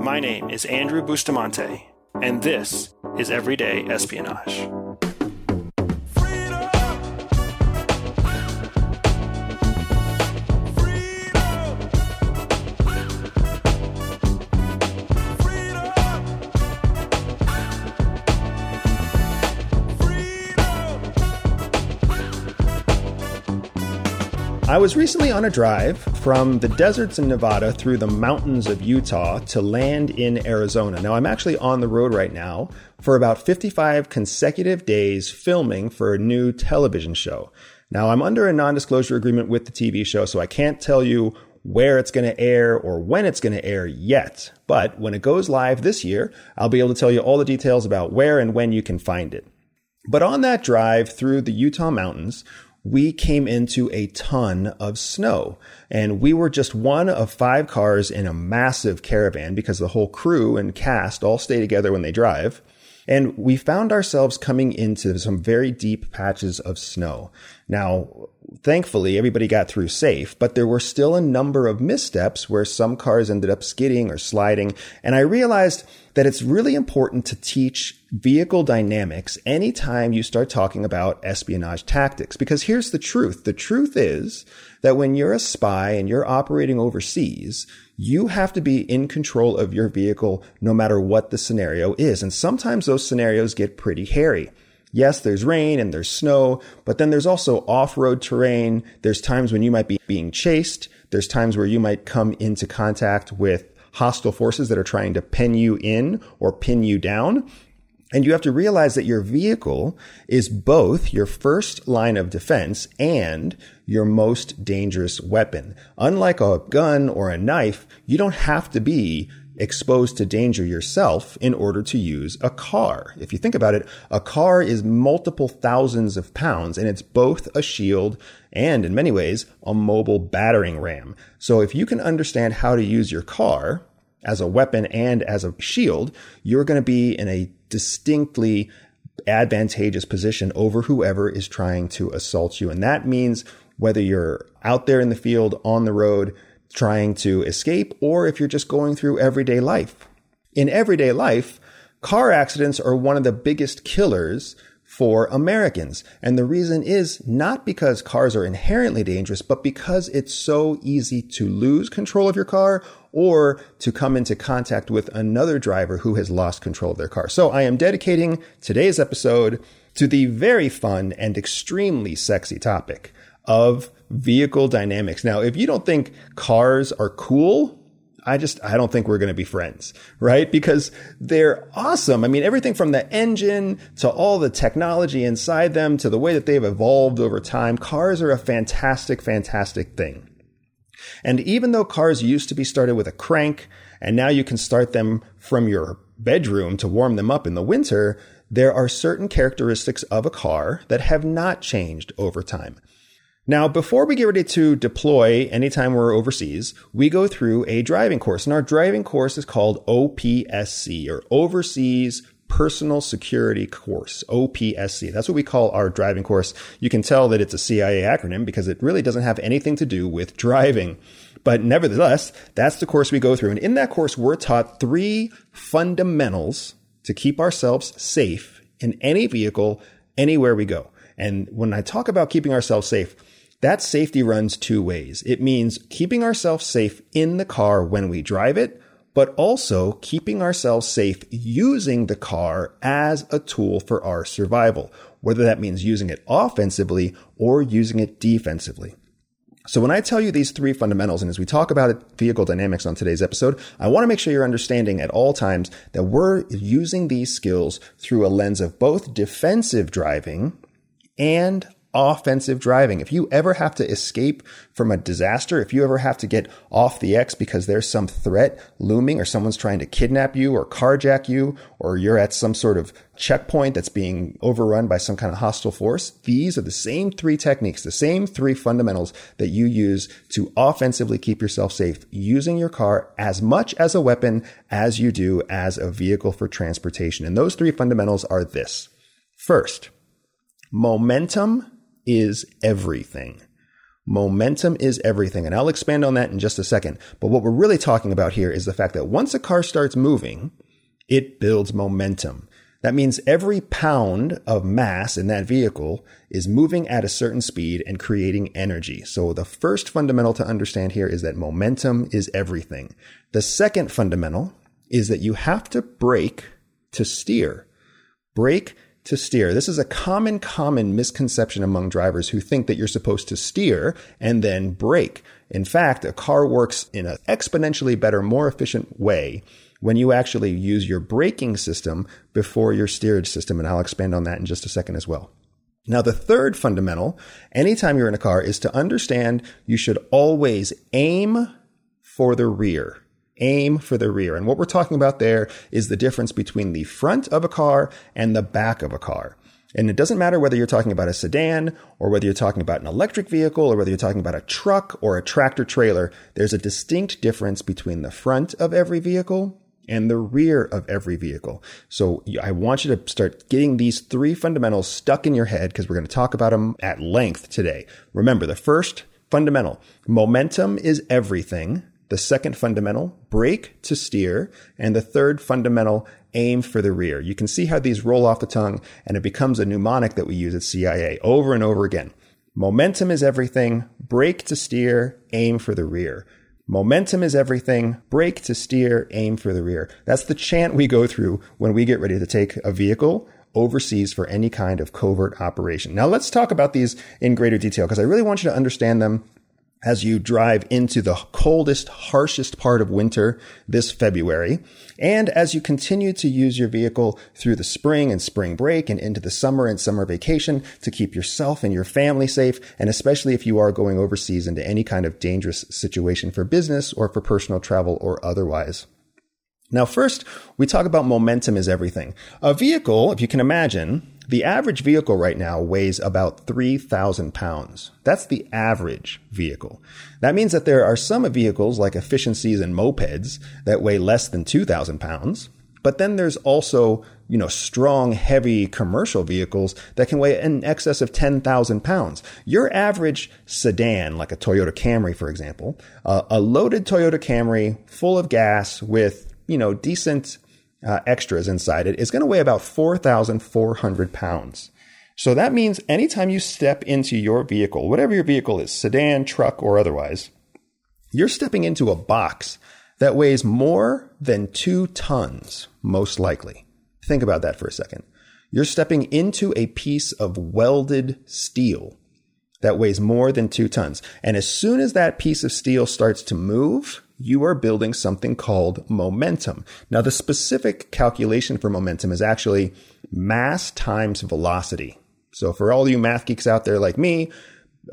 My name is Andrew Bustamante, and this is Everyday Espionage. I was recently on a drive from the deserts in Nevada through the mountains of Utah to land in Arizona. Now, I'm actually on the road right now for about 55 consecutive days filming for a new television show. Now, I'm under a non disclosure agreement with the TV show, so I can't tell you where it's going to air or when it's going to air yet. But when it goes live this year, I'll be able to tell you all the details about where and when you can find it. But on that drive through the Utah mountains, we came into a ton of snow. And we were just one of five cars in a massive caravan because the whole crew and cast all stay together when they drive. And we found ourselves coming into some very deep patches of snow. Now, thankfully, everybody got through safe, but there were still a number of missteps where some cars ended up skidding or sliding. And I realized that it's really important to teach vehicle dynamics anytime you start talking about espionage tactics. Because here's the truth. The truth is that when you're a spy and you're operating overseas, you have to be in control of your vehicle no matter what the scenario is. And sometimes those scenarios get pretty hairy. Yes, there's rain and there's snow, but then there's also off-road terrain. There's times when you might be being chased. There's times where you might come into contact with hostile forces that are trying to pen you in or pin you down. And you have to realize that your vehicle is both your first line of defense and your most dangerous weapon. Unlike a gun or a knife, you don't have to be exposed to danger yourself in order to use a car. If you think about it, a car is multiple thousands of pounds and it's both a shield and in many ways a mobile battering ram. So if you can understand how to use your car as a weapon and as a shield, you're going to be in a distinctly advantageous position over whoever is trying to assault you. And that means whether you're out there in the field, on the road, trying to escape, or if you're just going through everyday life. In everyday life, car accidents are one of the biggest killers for Americans. And the reason is not because cars are inherently dangerous, but because it's so easy to lose control of your car or to come into contact with another driver who has lost control of their car. So I am dedicating today's episode to the very fun and extremely sexy topic of vehicle dynamics. Now, if you don't think cars are cool, I just, I don't think we're going to be friends, right? Because they're awesome. I mean, everything from the engine to all the technology inside them to the way that they've evolved over time. Cars are a fantastic, fantastic thing. And even though cars used to be started with a crank and now you can start them from your bedroom to warm them up in the winter, there are certain characteristics of a car that have not changed over time. Now, before we get ready to deploy anytime we're overseas, we go through a driving course. And our driving course is called OPSC or Overseas Personal Security Course, OPSC. That's what we call our driving course. You can tell that it's a CIA acronym because it really doesn't have anything to do with driving. But nevertheless, that's the course we go through. And in that course, we're taught three fundamentals to keep ourselves safe in any vehicle, anywhere we go. And when I talk about keeping ourselves safe, that safety runs two ways. It means keeping ourselves safe in the car when we drive it, but also keeping ourselves safe using the car as a tool for our survival, whether that means using it offensively or using it defensively. So when I tell you these three fundamentals, and as we talk about vehicle dynamics on today's episode, I want to make sure you're understanding at all times that we're using these skills through a lens of both defensive driving and offensive driving. If you ever have to escape from a disaster, if you ever have to get off the X because there's some threat looming or someone's trying to kidnap you or carjack you, or you're at some sort of checkpoint that's being overrun by some kind of hostile force, these are the same three techniques, the same three fundamentals that you use to offensively keep yourself safe using your car as much as a weapon as you do as a vehicle for transportation. And those three fundamentals are this. First, momentum is everything. Momentum is everything. And I'll expand on that in just a second. But what we're really talking about here is the fact that once a car starts moving, it builds momentum. That means every pound of mass in that vehicle is moving at a certain speed and creating energy. So the first fundamental to understand here is that momentum is everything. The second fundamental is that you have to brake to steer. Brake to steer. This is a common, common misconception among drivers who think that you're supposed to steer and then brake. In fact, a car works in an exponentially better, more efficient way when you actually use your braking system before your steerage system. And I'll expand on that in just a second as well. Now, the third fundamental, anytime you're in a car, is to understand you should always aim for the rear. Aim for the rear. And what we're talking about there is the difference between the front of a car and the back of a car. And it doesn't matter whether you're talking about a sedan or whether you're talking about an electric vehicle or whether you're talking about a truck or a tractor trailer, there's a distinct difference between the front of every vehicle and the rear of every vehicle. So I want you to start getting these three fundamentals stuck in your head because we're going to talk about them at length today. Remember, the first fundamental, momentum is everything. The second fundamental, brake to steer. And the third fundamental, aim for the rear. You can see how these roll off the tongue and it becomes a mnemonic that we use at CIA over and over again. Momentum is everything. Brake to steer, aim for the rear. Momentum is everything. Brake to steer, aim for the rear. That's the chant we go through when we get ready to take a vehicle overseas for any kind of covert operation. Now let's talk about these in greater detail because I really want you to understand them as you drive into the coldest, harshest part of winter this February. And as you continue to use your vehicle through the spring and spring break and into the summer and summer vacation to keep yourself and your family safe. And especially if you are going overseas into any kind of dangerous situation for business or for personal travel or otherwise. Now, first, we talk about momentum is everything. A vehicle, if you can imagine, the average vehicle right now weighs about 3,000 pounds. That's the average vehicle. That means that there are some vehicles like efficiencies and mopeds that weigh less than 2,000 pounds. But then there's also, you know, strong, heavy commercial vehicles that can weigh in excess of 10,000 pounds. Your average sedan, like a Toyota Camry, for example, uh, a loaded Toyota Camry full of gas with you know, decent uh, extras inside it is going to weigh about 4,400 pounds. So that means anytime you step into your vehicle, whatever your vehicle is, sedan, truck, or otherwise, you're stepping into a box that weighs more than two tons, most likely. Think about that for a second. You're stepping into a piece of welded steel that weighs more than two tons. And as soon as that piece of steel starts to move, you are building something called momentum. Now, the specific calculation for momentum is actually mass times velocity. So for all you math geeks out there like me,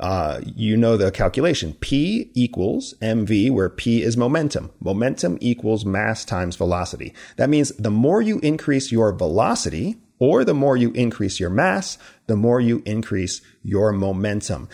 uh, you know the calculation. P equals mv, where P is momentum. Momentum equals mass times velocity. That means the more you increase your velocity, or the more you increase your mass, the more you increase your momentum.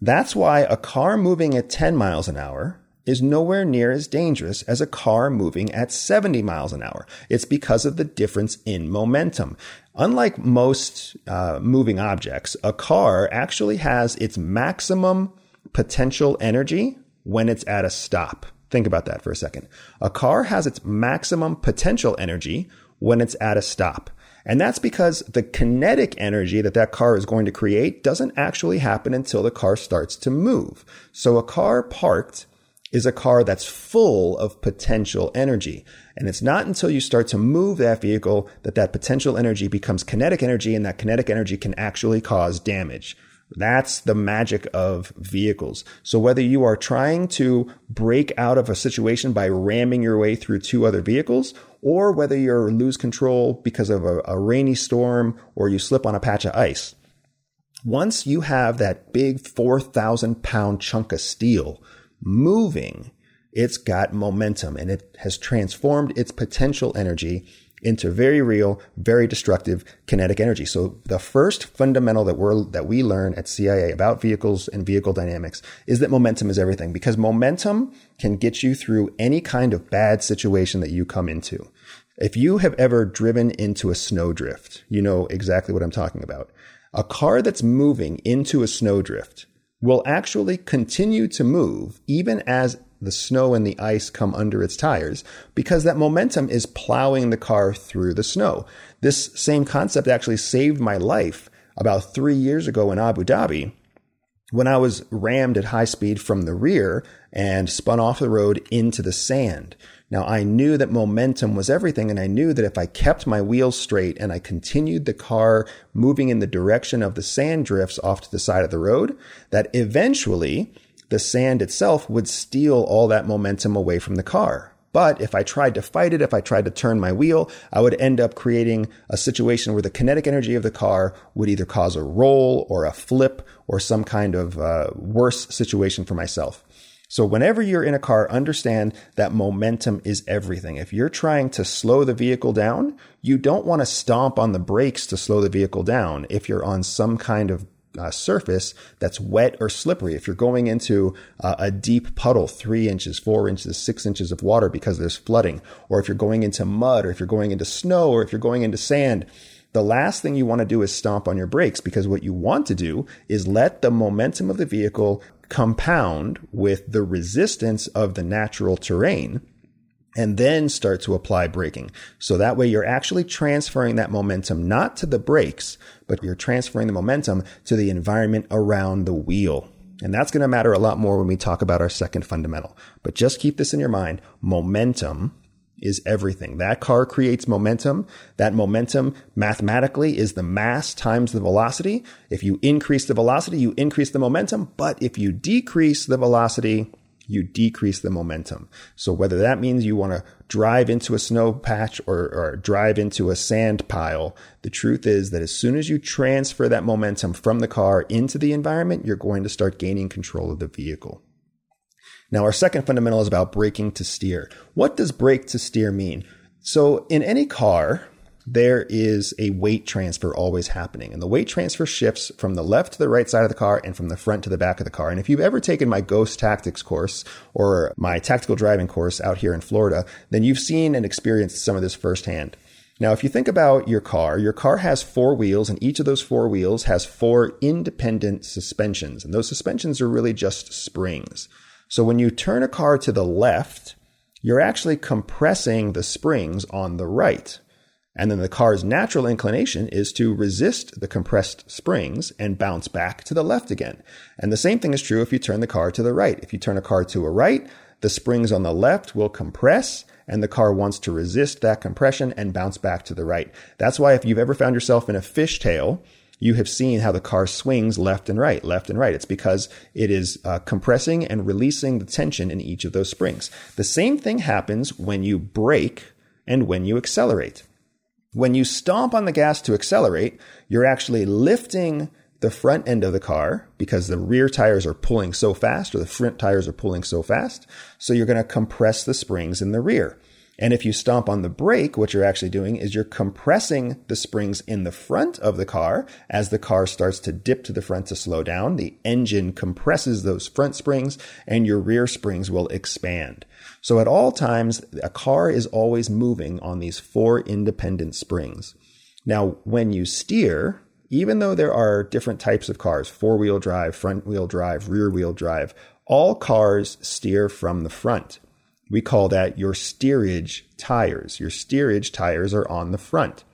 That's why a car moving at 10 miles an hour is nowhere near as dangerous as a car moving at 70 miles an hour. It's because of the difference in momentum. Unlike most uh, moving objects, a car actually has its maximum potential energy when it's at a stop. Think about that for a second. A car has its maximum potential energy when it's at a stop. And that's because the kinetic energy that that car is going to create doesn't actually happen until the car starts to move. So a car parked is a car that's full of potential energy. And it's not until you start to move that vehicle that that potential energy becomes kinetic energy and that kinetic energy can actually cause damage. That's the magic of vehicles. So whether you are trying to break out of a situation by ramming your way through two other vehicles, or whether you lose control because of a, a rainy storm or you slip on a patch of ice, once you have that big 4,000 pound chunk of steel moving, it's got momentum and it has transformed its potential energy into very real, very destructive kinetic energy. So the first fundamental that we're, that we learn at CIA about vehicles and vehicle dynamics is that momentum is everything because momentum can get you through any kind of bad situation that you come into. If you have ever driven into a snowdrift, you know exactly what I'm talking about. A car that's moving into a snowdrift will actually continue to move even as the snow and the ice come under its tires because that momentum is plowing the car through the snow. This same concept actually saved my life about three years ago in Abu Dhabi when I was rammed at high speed from the rear and spun off the road into the sand. Now I knew that momentum was everything and I knew that if I kept my wheels straight and I continued the car moving in the direction of the sand drifts off to the side of the road, that eventually the sand itself would steal all that momentum away from the car. But if I tried to fight it, if I tried to turn my wheel, I would end up creating a situation where the kinetic energy of the car would either cause a roll or a flip or some kind of uh, worse situation for myself. So whenever you're in a car, understand that momentum is everything. If you're trying to slow the vehicle down, you don't want to stomp on the brakes to slow the vehicle down. If you're on some kind of uh, surface that's wet or slippery, if you're going into uh, a deep puddle, three inches, four inches, six inches of water because there's flooding, or if you're going into mud, or if you're going into snow, or if you're going into sand, the last thing you want to do is stomp on your brakes because what you want to do is let the momentum of the vehicle compound with the resistance of the natural terrain and then start to apply braking. So that way you're actually transferring that momentum not to the brakes, but you're transferring the momentum to the environment around the wheel. And that's going to matter a lot more when we talk about our second fundamental. But just keep this in your mind. Momentum is everything. That car creates momentum. That momentum mathematically is the mass times the velocity. If you increase the velocity, you increase the momentum. But if you decrease the velocity, you decrease the momentum. So whether that means you want to drive into a snow patch or, or, drive into a sand pile, the truth is that as soon as you transfer that momentum from the car into the environment, you're going to start gaining control of the vehicle. Now, our second fundamental is about braking to steer. What does brake to steer mean? So, in any car, there is a weight transfer always happening. And the weight transfer shifts from the left to the right side of the car and from the front to the back of the car. And if you've ever taken my Ghost Tactics course or my tactical driving course out here in Florida, then you've seen and experienced some of this firsthand. Now, if you think about your car, your car has four wheels, and each of those four wheels has four independent suspensions. And those suspensions are really just springs. So when you turn a car to the left, you're actually compressing the springs on the right. And then the car's natural inclination is to resist the compressed springs and bounce back to the left again. And the same thing is true if you turn the car to the right. If you turn a car to a right, the springs on the left will compress and the car wants to resist that compression and bounce back to the right. That's why if you've ever found yourself in a fishtail, you have seen how the car swings left and right, left and right. It's because it is uh, compressing and releasing the tension in each of those springs. The same thing happens when you brake and when you accelerate. When you stomp on the gas to accelerate, you're actually lifting the front end of the car because the rear tires are pulling so fast or the front tires are pulling so fast. So you're going to compress the springs in the rear. And if you stomp on the brake, what you're actually doing is you're compressing the springs in the front of the car as the car starts to dip to the front to slow down. The engine compresses those front springs and your rear springs will expand. So at all times, a car is always moving on these four independent springs. Now, when you steer, even though there are different types of cars, four wheel drive, front wheel drive, rear wheel drive, all cars steer from the front. We call that your steerage tires. Your steerage tires are on the front.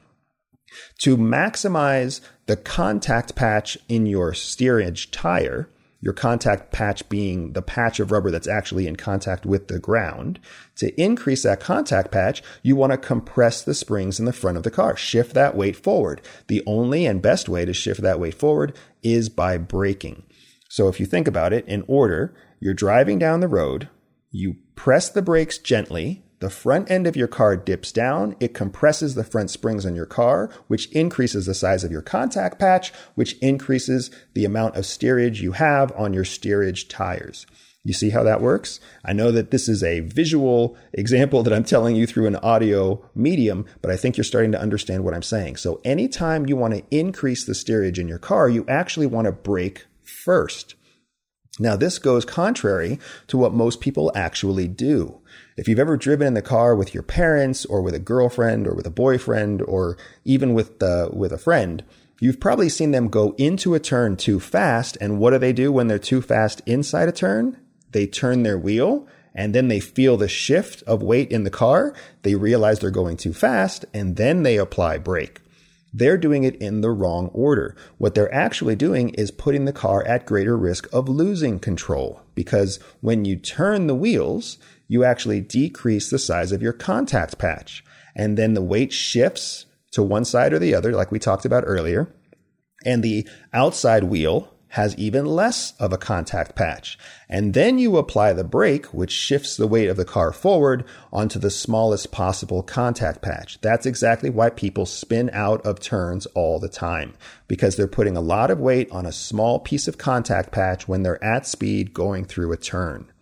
To maximize the contact patch in your steerage tire, your contact patch being the patch of rubber that's actually in contact with the ground. To increase that contact patch, you want to compress the springs in the front of the car. Shift that weight forward. The only and best way to shift that weight forward is by braking. So if you think about it in order, you're driving down the road, you press the brakes gently. The front end of your car dips down. It compresses the front springs on your car, which increases the size of your contact patch, which increases the amount of steerage you have on your steerage tires. You see how that works? I know that this is a visual example that I'm telling you through an audio medium, but I think you're starting to understand what I'm saying. So anytime you want to increase the steerage in your car, you actually want to brake first. Now, this goes contrary to what most people actually do. If you've ever driven in the car with your parents or with a girlfriend or with a boyfriend or even with, uh, with a friend, you've probably seen them go into a turn too fast. And what do they do when they're too fast inside a turn? They turn their wheel and then they feel the shift of weight in the car. They realize they're going too fast and then they apply brake. They're doing it in the wrong order. What they're actually doing is putting the car at greater risk of losing control because when you turn the wheels, you actually decrease the size of your contact patch. And then the weight shifts to one side or the other, like we talked about earlier. And the outside wheel has even less of a contact patch. And then you apply the brake, which shifts the weight of the car forward onto the smallest possible contact patch. That's exactly why people spin out of turns all the time, because they're putting a lot of weight on a small piece of contact patch when they're at speed going through a turn.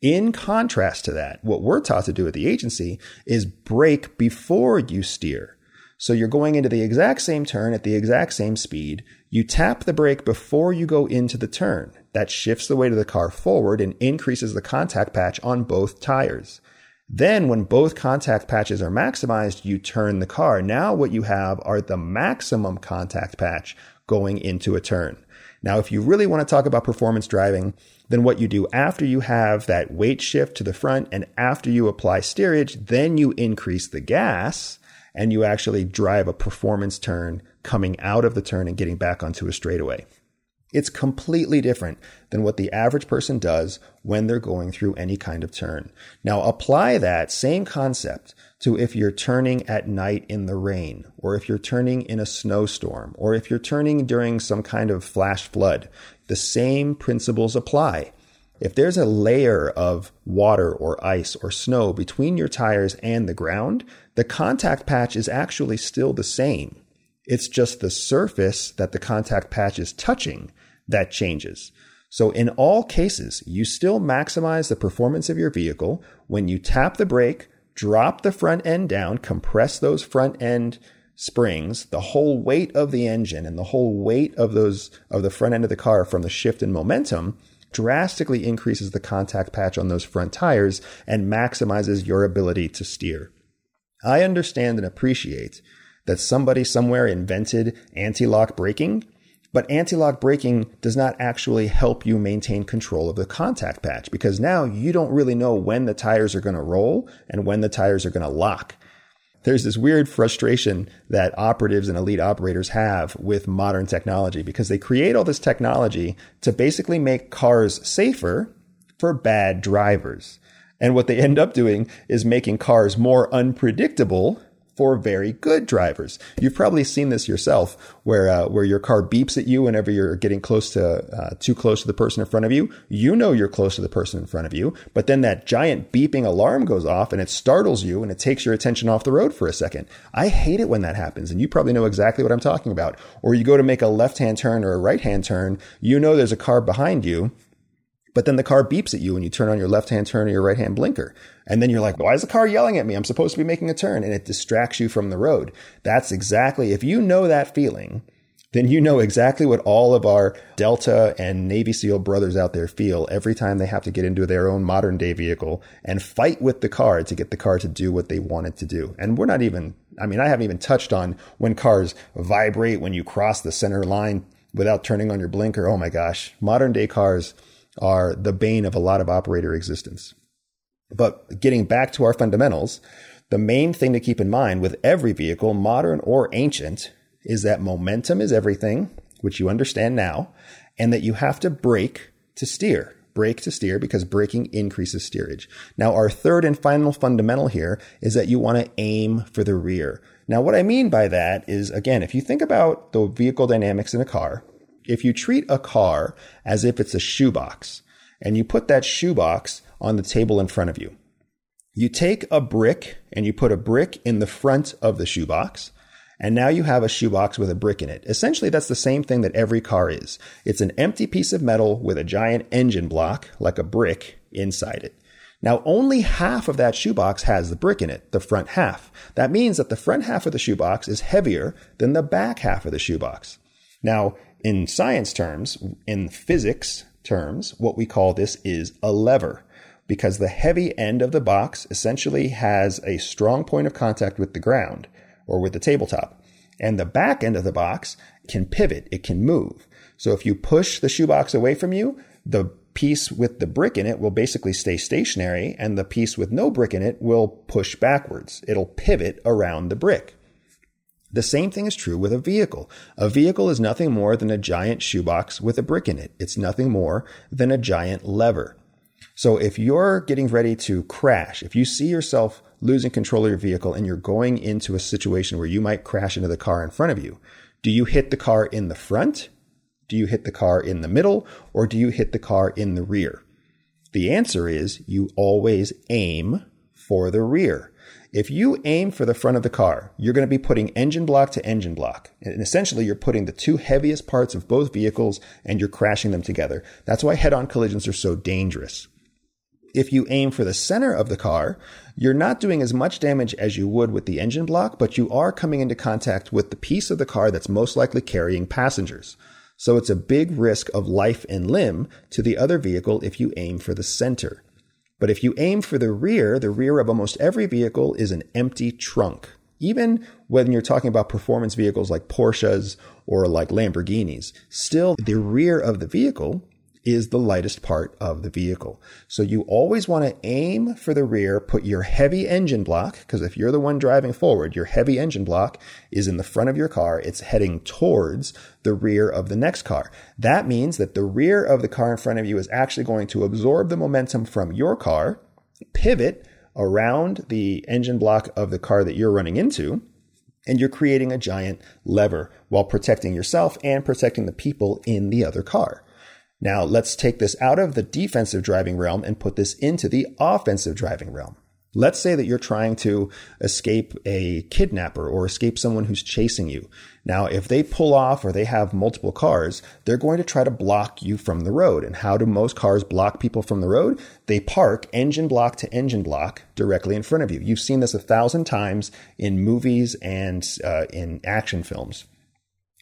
In contrast to that, what we're taught to do at the agency is brake before you steer. So you're going into the exact same turn at the exact same speed. You tap the brake before you go into the turn. That shifts the weight of the car forward and increases the contact patch on both tires. Then when both contact patches are maximized, you turn the car. Now what you have are the maximum contact patch going into a turn. Now, if you really want to talk about performance driving, then what you do after you have that weight shift to the front and after you apply steerage, then you increase the gas and you actually drive a performance turn coming out of the turn and getting back onto a straightaway. It's completely different than what the average person does when they're going through any kind of turn. Now apply that same concept to if you're turning at night in the rain, or if you're turning in a snowstorm, or if you're turning during some kind of flash flood. The same principles apply. If there's a layer of water or ice or snow between your tires and the ground, the contact patch is actually still the same. It's just the surface that the contact patch is touching that changes. So in all cases, you still maximize the performance of your vehicle when you tap the brake, drop the front end down, compress those front end springs, the whole weight of the engine and the whole weight of those of the front end of the car from the shift in momentum drastically increases the contact patch on those front tires and maximizes your ability to steer. I understand and appreciate that somebody somewhere invented anti-lock braking, but anti-lock braking does not actually help you maintain control of the contact patch because now you don't really know when the tires are going to roll and when the tires are going to lock there's this weird frustration that operatives and elite operators have with modern technology because they create all this technology to basically make cars safer for bad drivers. And what they end up doing is making cars more unpredictable for very good drivers. You've probably seen this yourself, where uh, where your car beeps at you whenever you're getting close to uh, too close to the person in front of you. You know you're close to the person in front of you, but then that giant beeping alarm goes off and it startles you and it takes your attention off the road for a second. I hate it when that happens, and you probably know exactly what I'm talking about. Or you go to make a left hand turn or a right hand turn, you know there's a car behind you but then the car beeps at you when you turn on your left hand turn or your right hand blinker. And then you're like, why is the car yelling at me? I'm supposed to be making a turn. And it distracts you from the road. That's exactly, if you know that feeling, then you know exactly what all of our Delta and Navy SEAL brothers out there feel every time they have to get into their own modern day vehicle and fight with the car to get the car to do what they want it to do. And we're not even, I mean, I haven't even touched on when cars vibrate when you cross the center line without turning on your blinker. Oh my gosh. Modern day cars are the bane of a lot of operator existence. But getting back to our fundamentals, the main thing to keep in mind with every vehicle, modern or ancient, is that momentum is everything, which you understand now, and that you have to brake to steer. Brake to steer because braking increases steerage. Now, our third and final fundamental here is that you want to aim for the rear. Now, what I mean by that is, again, if you think about the vehicle dynamics in a car, if you treat a car as if it's a shoebox and you put that shoebox on the table in front of you, you take a brick and you put a brick in the front of the shoebox. And now you have a shoebox with a brick in it. Essentially, that's the same thing that every car is. It's an empty piece of metal with a giant engine block, like a brick, inside it. Now, only half of that shoebox has the brick in it, the front half. That means that the front half of the shoebox is heavier than the back half of the shoebox. Now, in science terms, in physics terms, what we call this is a lever because the heavy end of the box essentially has a strong point of contact with the ground or with the tabletop. And the back end of the box can pivot, it can move. So if you push the shoebox away from you, the piece with the brick in it will basically stay stationary and the piece with no brick in it will push backwards. It'll pivot around the brick. The same thing is true with a vehicle. A vehicle is nothing more than a giant shoebox with a brick in it. It's nothing more than a giant lever. So if you're getting ready to crash, if you see yourself losing control of your vehicle and you're going into a situation where you might crash into the car in front of you, do you hit the car in the front? Do you hit the car in the middle? Or do you hit the car in the rear? The answer is you always aim for the rear. If you aim for the front of the car, you're going to be putting engine block to engine block. And essentially, you're putting the two heaviest parts of both vehicles and you're crashing them together. That's why head on collisions are so dangerous. If you aim for the center of the car, you're not doing as much damage as you would with the engine block, but you are coming into contact with the piece of the car that's most likely carrying passengers. So it's a big risk of life and limb to the other vehicle if you aim for the center. But if you aim for the rear, the rear of almost every vehicle is an empty trunk. Even when you're talking about performance vehicles like Porsches or like Lamborghinis, still the rear of the vehicle is the lightest part of the vehicle. So you always want to aim for the rear, put your heavy engine block, because if you're the one driving forward, your heavy engine block is in the front of your car. It's heading towards the rear of the next car. That means that the rear of the car in front of you is actually going to absorb the momentum from your car, pivot around the engine block of the car that you're running into, and you're creating a giant lever while protecting yourself and protecting the people in the other car. Now let's take this out of the defensive driving realm and put this into the offensive driving realm. Let's say that you're trying to escape a kidnapper or escape someone who's chasing you. Now, if they pull off or they have multiple cars, they're going to try to block you from the road. And how do most cars block people from the road? They park engine block to engine block directly in front of you. You've seen this a thousand times in movies and uh, in action films.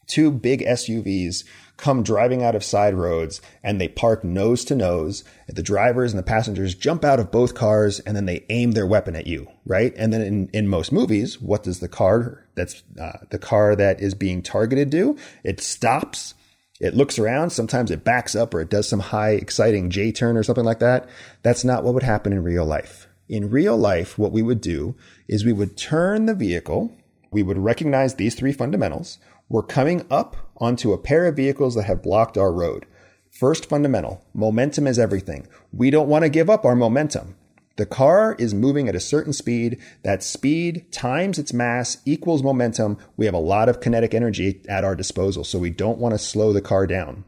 Two big SUVs come driving out of side roads and they park nose to nose. The drivers and the passengers jump out of both cars and then they aim their weapon at you, right? And then in, in most movies, what does the car that's uh, the car that is being targeted do? It stops. It looks around. Sometimes it backs up or it does some high exciting J turn or something like that. That's not what would happen in real life. In real life, what we would do is we would turn the vehicle. We would recognize these three fundamentals. We're coming up onto a pair of vehicles that have blocked our road. First fundamental momentum is everything. We don't want to give up our momentum. The car is moving at a certain speed. That speed times its mass equals momentum. We have a lot of kinetic energy at our disposal, so we don't want to slow the car down.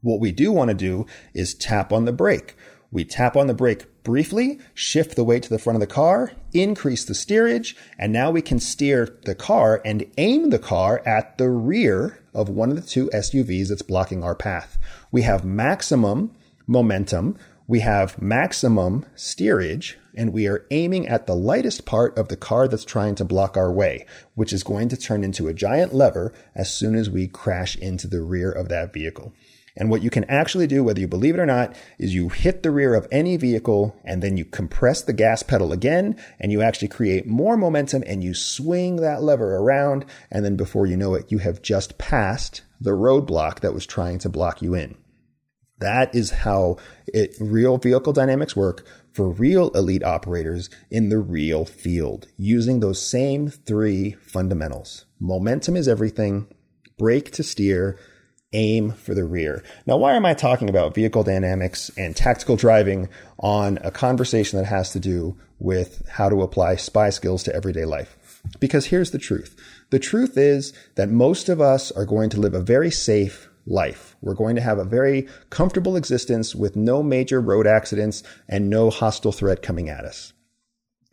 What we do want to do is tap on the brake. We tap on the brake briefly, shift the weight to the front of the car, increase the steerage, and now we can steer the car and aim the car at the rear of one of the two SUVs that's blocking our path. We have maximum momentum, we have maximum steerage, and we are aiming at the lightest part of the car that's trying to block our way, which is going to turn into a giant lever as soon as we crash into the rear of that vehicle. And what you can actually do, whether you believe it or not, is you hit the rear of any vehicle and then you compress the gas pedal again and you actually create more momentum and you swing that lever around. And then before you know it, you have just passed the roadblock that was trying to block you in. That is how it, real vehicle dynamics work for real elite operators in the real field using those same three fundamentals. Momentum is everything, brake to steer, aim for the rear. Now, why am I talking about vehicle dynamics and tactical driving on a conversation that has to do with how to apply spy skills to everyday life? Because here's the truth. The truth is that most of us are going to live a very safe life. We're going to have a very comfortable existence with no major road accidents and no hostile threat coming at us.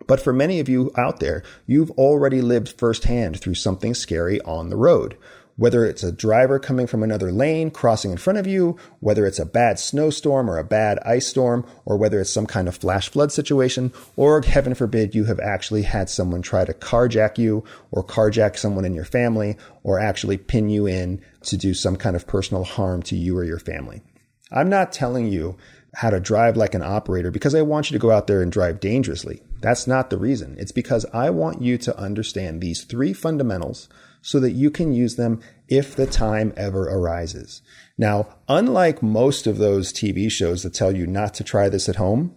But for many of you out there, you've already lived firsthand through something scary on the road whether it's a driver coming from another lane crossing in front of you, whether it's a bad snowstorm or a bad ice storm, or whether it's some kind of flash flood situation, or heaven forbid you have actually had someone try to carjack you or carjack someone in your family or actually pin you in to do some kind of personal harm to you or your family. I'm not telling you how to drive like an operator because I want you to go out there and drive dangerously. That's not the reason. It's because I want you to understand these three fundamentals so that you can use them if the time ever arises. Now, unlike most of those TV shows that tell you not to try this at home,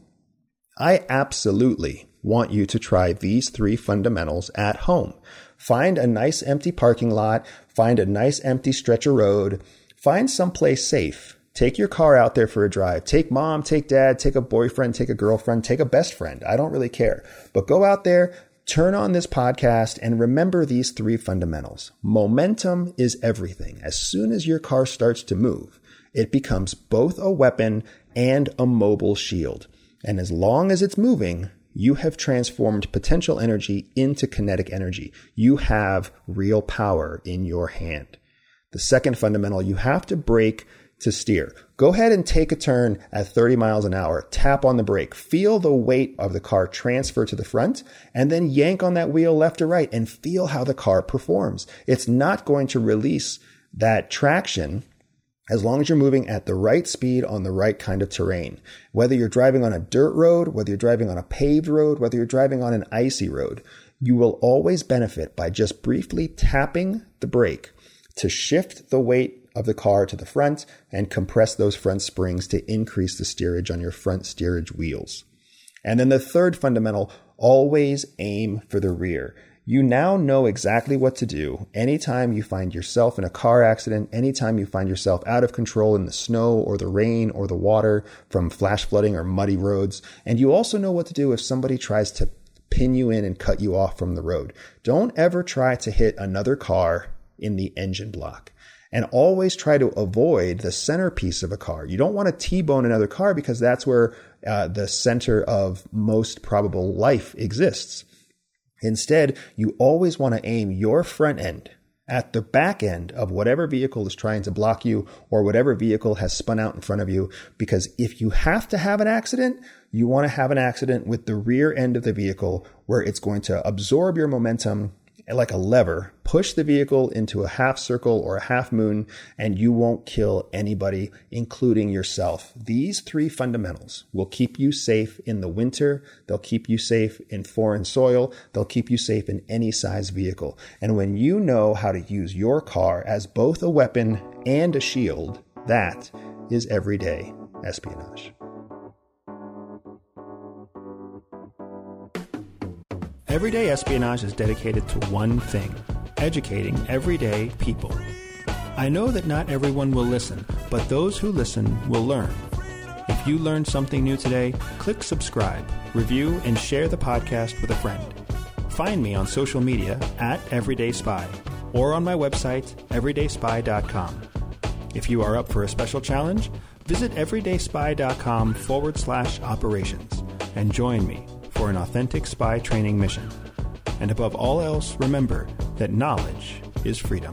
I absolutely want you to try these three fundamentals at home. Find a nice empty parking lot, find a nice empty stretch of road, find someplace safe. Take your car out there for a drive. Take mom, take dad, take a boyfriend, take a girlfriend, take a best friend. I don't really care. But go out there, turn on this podcast, and remember these three fundamentals. Momentum is everything. As soon as your car starts to move, it becomes both a weapon and a mobile shield. And as long as it's moving, you have transformed potential energy into kinetic energy. You have real power in your hand. The second fundamental, you have to brake to steer. Go ahead and take a turn at 30 miles an hour. Tap on the brake. Feel the weight of the car transfer to the front and then yank on that wheel left or right and feel how the car performs. It's not going to release that traction as long as you're moving at the right speed on the right kind of terrain. Whether you're driving on a dirt road, whether you're driving on a paved road, whether you're driving on an icy road, you will always benefit by just briefly tapping the brake to shift the weight of the car to the front and compress those front springs to increase the steerage on your front steerage wheels. And then the third fundamental, always aim for the rear. You now know exactly what to do anytime you find yourself in a car accident, anytime you find yourself out of control in the snow or the rain or the water from flash flooding or muddy roads. And you also know what to do if somebody tries to pin you in and cut you off from the road. Don't ever try to hit another car in the engine block. And always try to avoid the centerpiece of a car. You don't want to T-bone another car because that's where uh, the center of most probable life exists. Instead, you always want to aim your front end at the back end of whatever vehicle is trying to block you or whatever vehicle has spun out in front of you. Because if you have to have an accident, you want to have an accident with the rear end of the vehicle where it's going to absorb your momentum like a lever, push the vehicle into a half circle or a half moon, and you won't kill anybody, including yourself. These three fundamentals will keep you safe in the winter. They'll keep you safe in foreign soil. They'll keep you safe in any size vehicle. And when you know how to use your car as both a weapon and a shield, that is everyday espionage. Everyday Espionage is dedicated to one thing educating everyday people. I know that not everyone will listen, but those who listen will learn. If you learned something new today, click subscribe, review, and share the podcast with a friend. Find me on social media at Everyday Spy or on my website, everydayspy.com. If you are up for a special challenge, visit everydayspy.com forward slash operations and join me for an authentic spy training mission. And above all else, remember that knowledge is freedom.